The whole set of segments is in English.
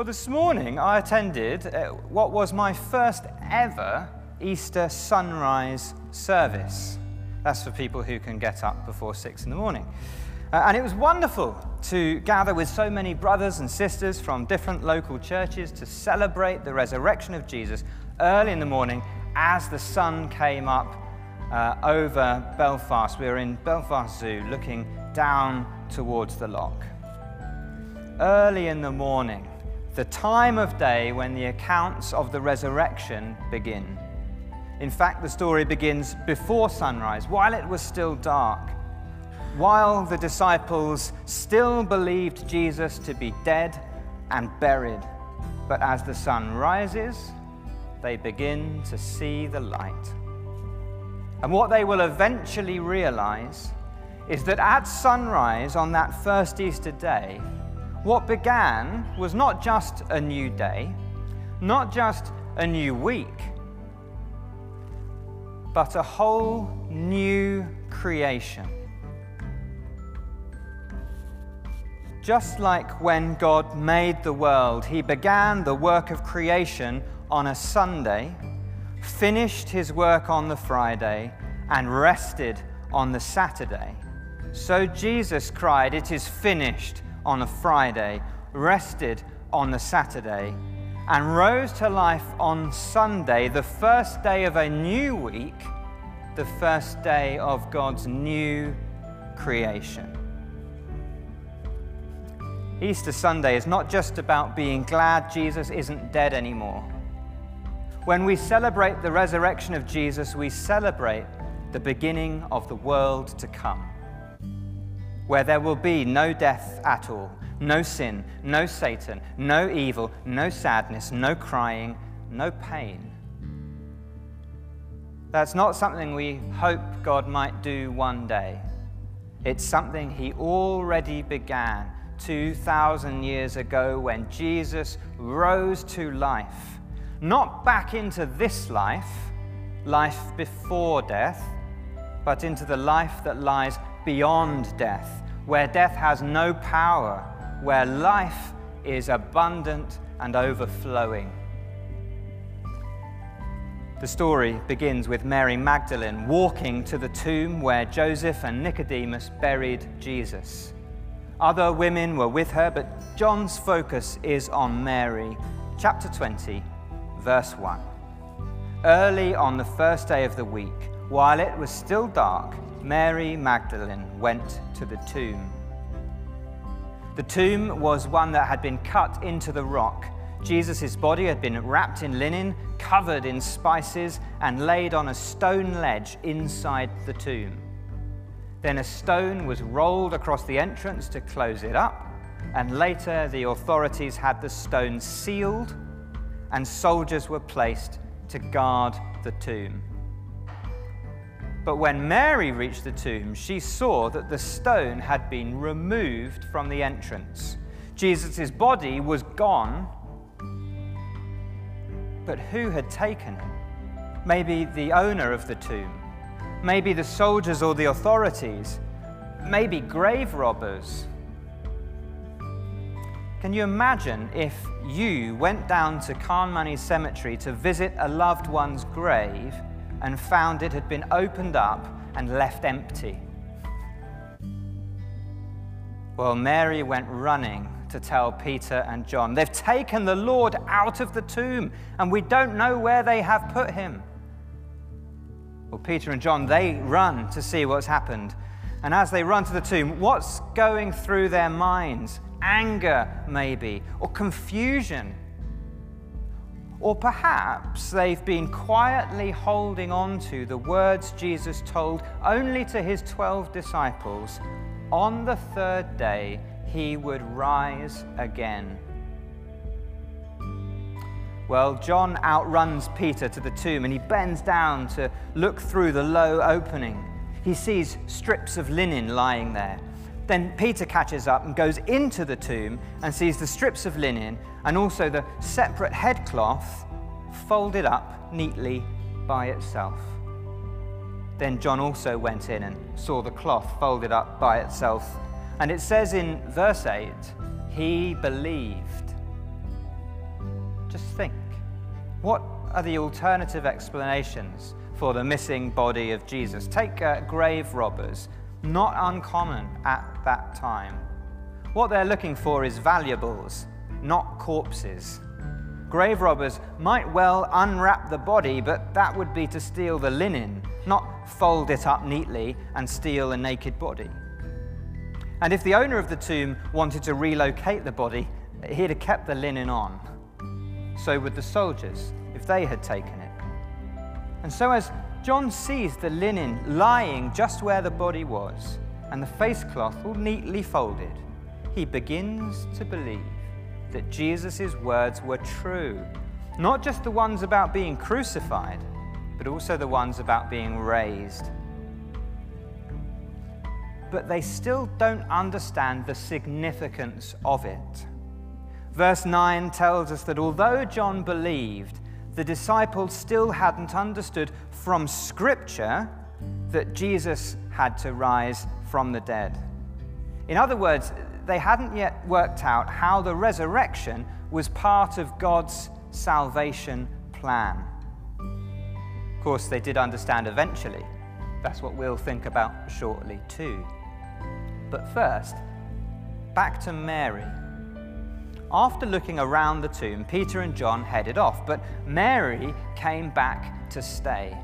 Well, this morning I attended uh, what was my first ever Easter sunrise service. That's for people who can get up before six in the morning. Uh, and it was wonderful to gather with so many brothers and sisters from different local churches to celebrate the resurrection of Jesus early in the morning as the sun came up uh, over Belfast. We were in Belfast Zoo looking down towards the loch. Early in the morning, the time of day when the accounts of the resurrection begin. In fact, the story begins before sunrise, while it was still dark, while the disciples still believed Jesus to be dead and buried. But as the sun rises, they begin to see the light. And what they will eventually realize is that at sunrise on that first Easter day, what began was not just a new day, not just a new week, but a whole new creation. Just like when God made the world, He began the work of creation on a Sunday, finished His work on the Friday, and rested on the Saturday. So Jesus cried, It is finished on a Friday, rested on the Saturday, and rose to life on Sunday, the first day of a new week, the first day of God's new creation. Easter Sunday is not just about being glad Jesus isn't dead anymore. When we celebrate the resurrection of Jesus, we celebrate the beginning of the world to come where there will be no death at all, no sin, no Satan, no evil, no sadness, no crying, no pain. That's not something we hope God might do one day. It's something He already began 2,000 years ago when Jesus rose to life. Not back into this life, life before death, but into the life that lies beyond death, where death has no power, where life is abundant and overflowing. The story begins with Mary Magdalene walking to the tomb where Joseph and Nicodemus buried Jesus. Other women were with her, but John's focus is on Mary. Chapter 20, verse 1. Early on the first day of the week, while it was still dark, Mary Magdalene went to the tomb. The tomb was one that had been cut into the rock. Jesus' body had been wrapped in linen, covered in spices, and laid on a stone ledge inside the tomb. Then a stone was rolled across the entrance to close it up, and later the authorities had the stone sealed, and soldiers were placed to guard the tomb. But when Mary reached the tomb, she saw that the stone had been removed from the entrance. Jesus' body was gone, but who had taken it? Maybe the owner of the tomb, maybe the soldiers or the authorities, maybe grave robbers. Can you imagine if you went down to Carnmoney Cemetery to visit a loved one's grave? And found it had been opened up and left empty. Well, Mary went running to tell Peter and John, They've taken the Lord out of the tomb, and we don't know where they have put him. Well, Peter and John, they run to see what's happened. And as they run to the tomb, what's going through their minds? Anger, maybe, or confusion. Or perhaps they've been quietly holding on to the words Jesus told only to his 12 disciples on the third day he would rise again. Well, John outruns Peter to the tomb and he bends down to look through the low opening. He sees strips of linen lying there. Then Peter catches up and goes into the tomb and sees the strips of linen and also the separate headcloth folded up neatly by itself. Then John also went in and saw the cloth folded up by itself. And it says in verse 8, he believed. Just think what are the alternative explanations for the missing body of Jesus? Take uh, grave robbers, not uncommon at that time. What they're looking for is valuables, not corpses. Grave robbers might well unwrap the body, but that would be to steal the linen, not fold it up neatly and steal a naked body. And if the owner of the tomb wanted to relocate the body, he'd have kept the linen on. So would the soldiers, if they had taken it. And so, as John sees the linen lying just where the body was, and the face cloth all neatly folded, he begins to believe that Jesus' words were true. Not just the ones about being crucified, but also the ones about being raised. But they still don't understand the significance of it. Verse 9 tells us that although John believed, the disciples still hadn't understood from Scripture that Jesus had to rise from the dead. In other words, they hadn't yet worked out how the resurrection was part of God's salvation plan. Of course, they did understand eventually. That's what we'll think about shortly, too. But first, back to Mary. After looking around the tomb, Peter and John headed off, but Mary came back to stay.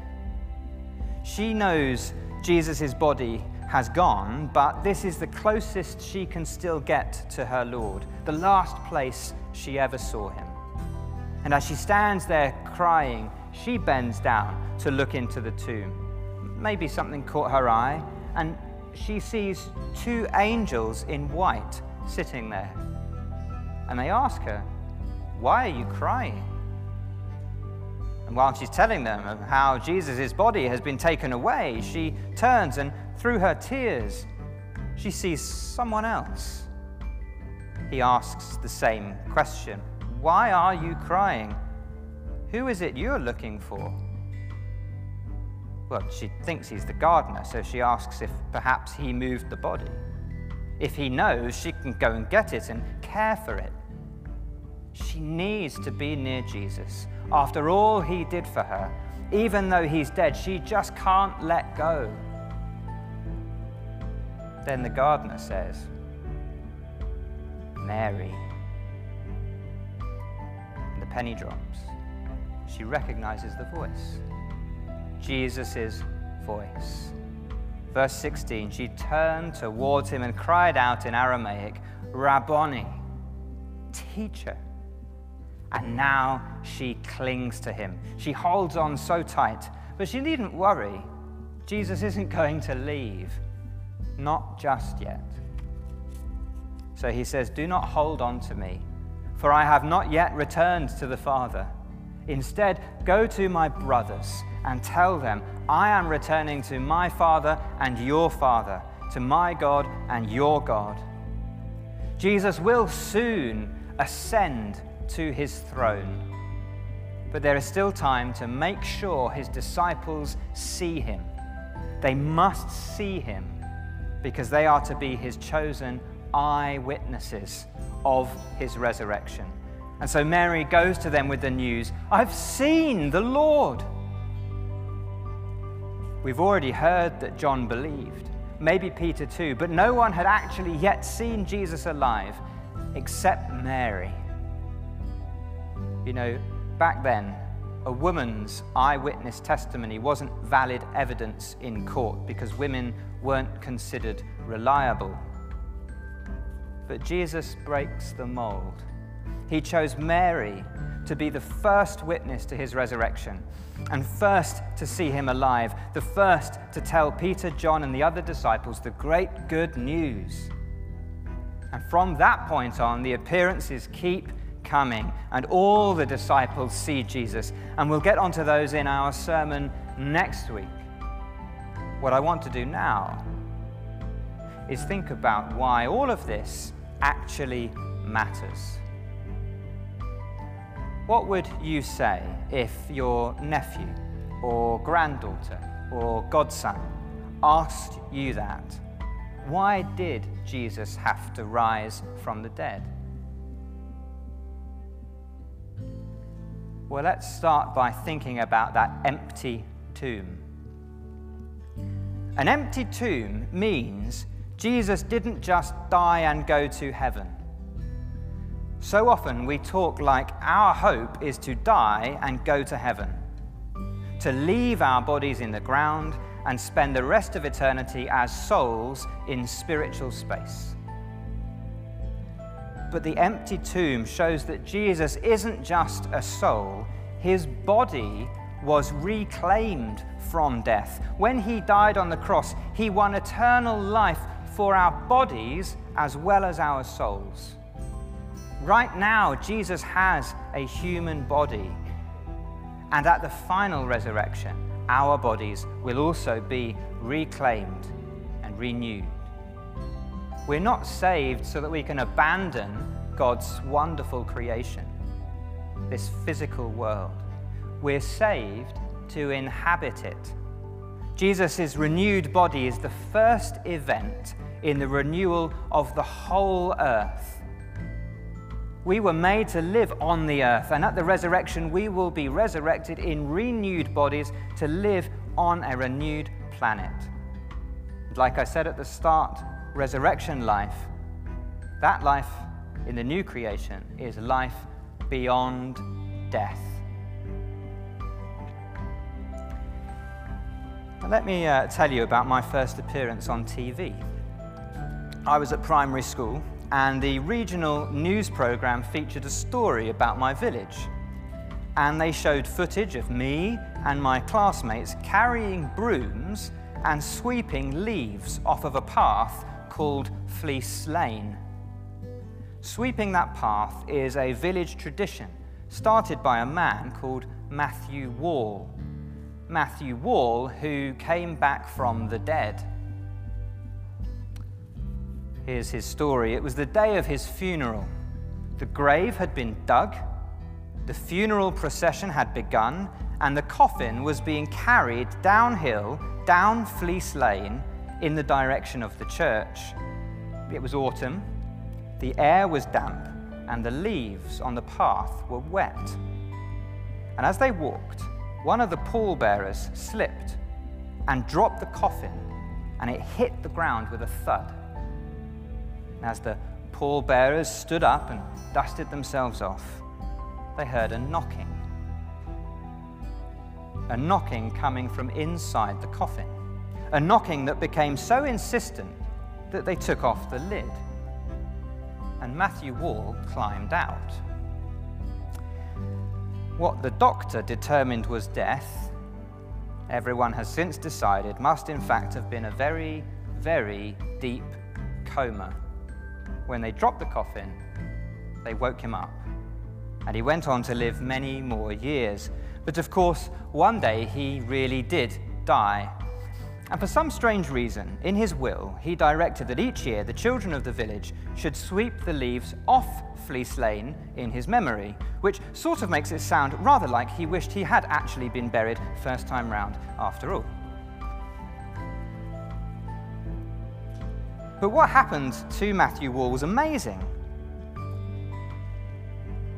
She knows Jesus' body has gone, but this is the closest she can still get to her Lord, the last place she ever saw him. And as she stands there crying, she bends down to look into the tomb. Maybe something caught her eye, and she sees two angels in white sitting there and they ask her, Why are you crying? And while she's telling them of how Jesus' body has been taken away, she turns and through her tears, she sees someone else. He asks the same question Why are you crying? Who is it you're looking for? Well, she thinks he's the gardener, so she asks if perhaps he moved the body. If he knows, she can go and get it and care for it. She needs to be near Jesus. After all he did for her, even though he's dead, she just can't let go. Then the gardener says, Mary. And the penny drops. She recognizes the voice Jesus' voice. Verse 16, she turned towards him and cried out in Aramaic, Rabboni, teacher. And now she clings to him. She holds on so tight. But she needn't worry. Jesus isn't going to leave. Not just yet. So he says, Do not hold on to me, for I have not yet returned to the Father. Instead, go to my brothers and tell them, I am returning to my Father and your Father, to my God and your God. Jesus will soon ascend to his throne. But there is still time to make sure his disciples see him. They must see him because they are to be his chosen eyewitnesses of his resurrection. And so Mary goes to them with the news I've seen the Lord. We've already heard that John believed, maybe Peter too, but no one had actually yet seen Jesus alive except Mary. You know, back then, a woman's eyewitness testimony wasn't valid evidence in court because women weren't considered reliable. But Jesus breaks the mold. He chose Mary to be the first witness to his resurrection and first to see him alive, the first to tell Peter, John, and the other disciples the great good news. And from that point on, the appearances keep coming, and all the disciples see Jesus. And we'll get onto those in our sermon next week. What I want to do now is think about why all of this actually matters. What would you say if your nephew or granddaughter or godson asked you that? why did Jesus have to rise from the dead? Well, let's start by thinking about that empty tomb. An empty tomb means Jesus didn't just die and go to heaven. So often we talk like our hope is to die and go to heaven, to leave our bodies in the ground and spend the rest of eternity as souls in spiritual space. But the empty tomb shows that Jesus isn't just a soul, his body was reclaimed from death. When he died on the cross, he won eternal life for our bodies as well as our souls. Right now, Jesus has a human body. And at the final resurrection, our bodies will also be reclaimed and renewed. We're not saved so that we can abandon God's wonderful creation, this physical world. We're saved to inhabit it. Jesus' renewed body is the first event in the renewal of the whole earth. We were made to live on the earth, and at the resurrection, we will be resurrected in renewed bodies to live on a renewed planet. Like I said at the start, resurrection life, that life in the new creation is life beyond death. Now, let me uh, tell you about my first appearance on TV. I was at primary school, and the regional news program featured a story about my village. And they showed footage of me and my classmates carrying brooms and sweeping leaves off of a path called Fleece Lane. Sweeping that path is a village tradition started by a man called Matthew Wall. Matthew Wall, who came back from the dead. Here's his story. It was the day of his funeral. The grave had been dug, the funeral procession had begun, and the coffin was being carried downhill, down Fleece Lane, in the direction of the church. It was autumn, the air was damp, and the leaves on the path were wet. And as they walked, one of the pallbearers slipped and dropped the coffin, and it hit the ground with a thud. And as the pallbearers stood up and dusted themselves off, they heard a knocking. A knocking coming from inside the coffin. A knocking that became so insistent that they took off the lid. And Matthew Wall climbed out. What the doctor determined was death, everyone has since decided must in fact have been a very, very deep coma when they dropped the coffin, they woke him up. And he went on to live many more years. But of course, one day he really did die. And for some strange reason, in his will, he directed that each year the children of the village should sweep the leaves off Fleece Lane in his memory, which sort of makes it sound rather like he wished he had actually been buried first time round after all. But what happened to Matthew Wall was amazing.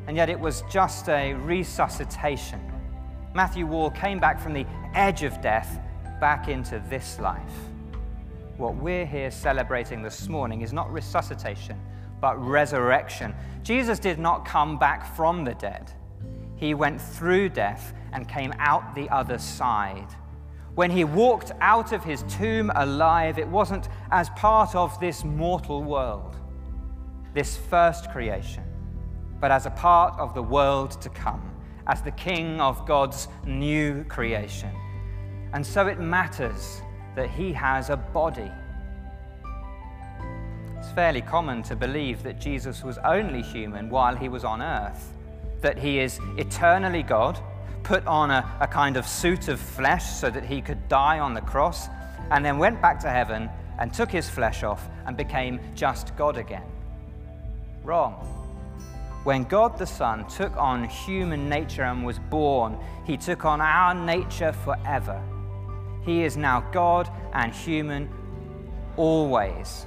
And yet it was just a resuscitation. Matthew Wall came back from the edge of death back into this life. What we're here celebrating this morning is not resuscitation, but resurrection. Jesus did not come back from the dead, he went through death and came out the other side. When he walked out of his tomb alive, it wasn't as part of this mortal world, this first creation, but as a part of the world to come, as the King of God's new creation. And so it matters that he has a body. It's fairly common to believe that Jesus was only human while he was on earth, that he is eternally God put on a, a kind of suit of flesh so that he could die on the cross, and then went back to heaven and took his flesh off and became just God again. Wrong. When God the Son took on human nature and was born, he took on our nature forever. He is now God and human always.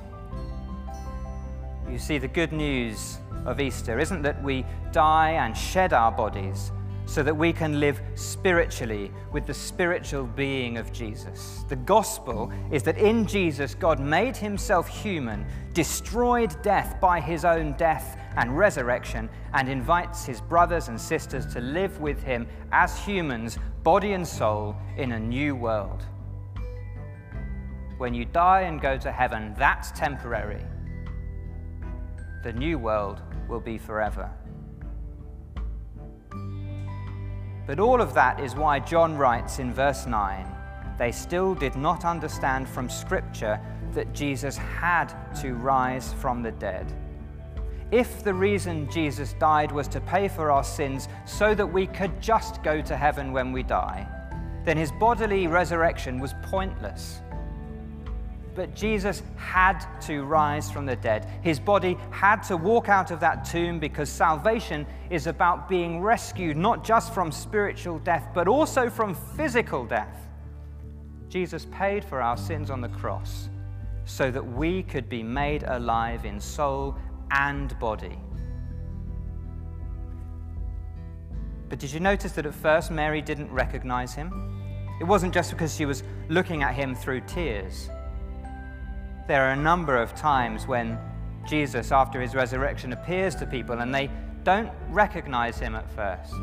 You see, the good news of Easter isn't that we die and shed our bodies so that we can live spiritually with the spiritual being of Jesus. The gospel is that in Jesus, God made himself human, destroyed death by his own death and resurrection, and invites his brothers and sisters to live with him as humans, body and soul, in a new world. When you die and go to heaven, that's temporary. The new world will be forever. But all of that is why John writes in verse 9 they still did not understand from Scripture that Jesus had to rise from the dead. If the reason Jesus died was to pay for our sins so that we could just go to heaven when we die, then his bodily resurrection was pointless. But Jesus had to rise from the dead. His body had to walk out of that tomb because salvation is about being rescued not just from spiritual death, but also from physical death. Jesus paid for our sins on the cross so that we could be made alive in soul and body. But did you notice that at first Mary didn't recognize him? It wasn't just because she was looking at him through tears. There are a number of times when Jesus, after his resurrection, appears to people and they don't recognize him at first.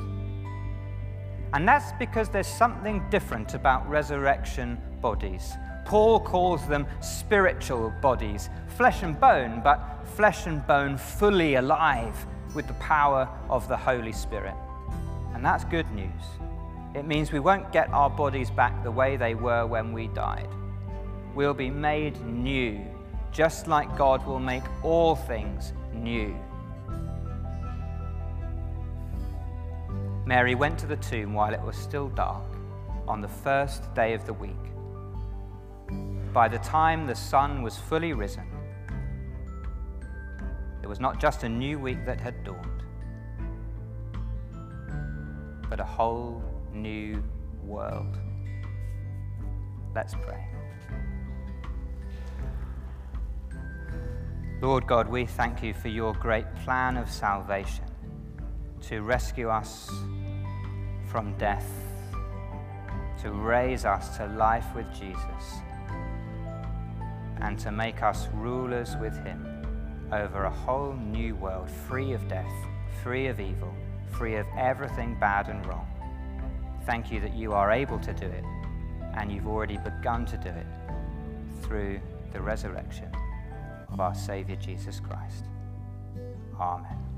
And that's because there's something different about resurrection bodies. Paul calls them spiritual bodies, flesh and bone, but flesh and bone fully alive with the power of the Holy Spirit. And that's good news. It means we won't get our bodies back the way they were when we died will be made new, just like God will make all things new. Mary went to the tomb while it was still dark on the first day of the week. By the time the sun was fully risen, it was not just a new week that had dawned, but a whole new world. Let's pray. Lord God, we thank you for your great plan of salvation to rescue us from death, to raise us to life with Jesus, and to make us rulers with him over a whole new world free of death, free of evil, free of everything bad and wrong. Thank you that you are able to do it, and you've already begun to do it through the resurrection of our Savior Jesus Christ. Amen.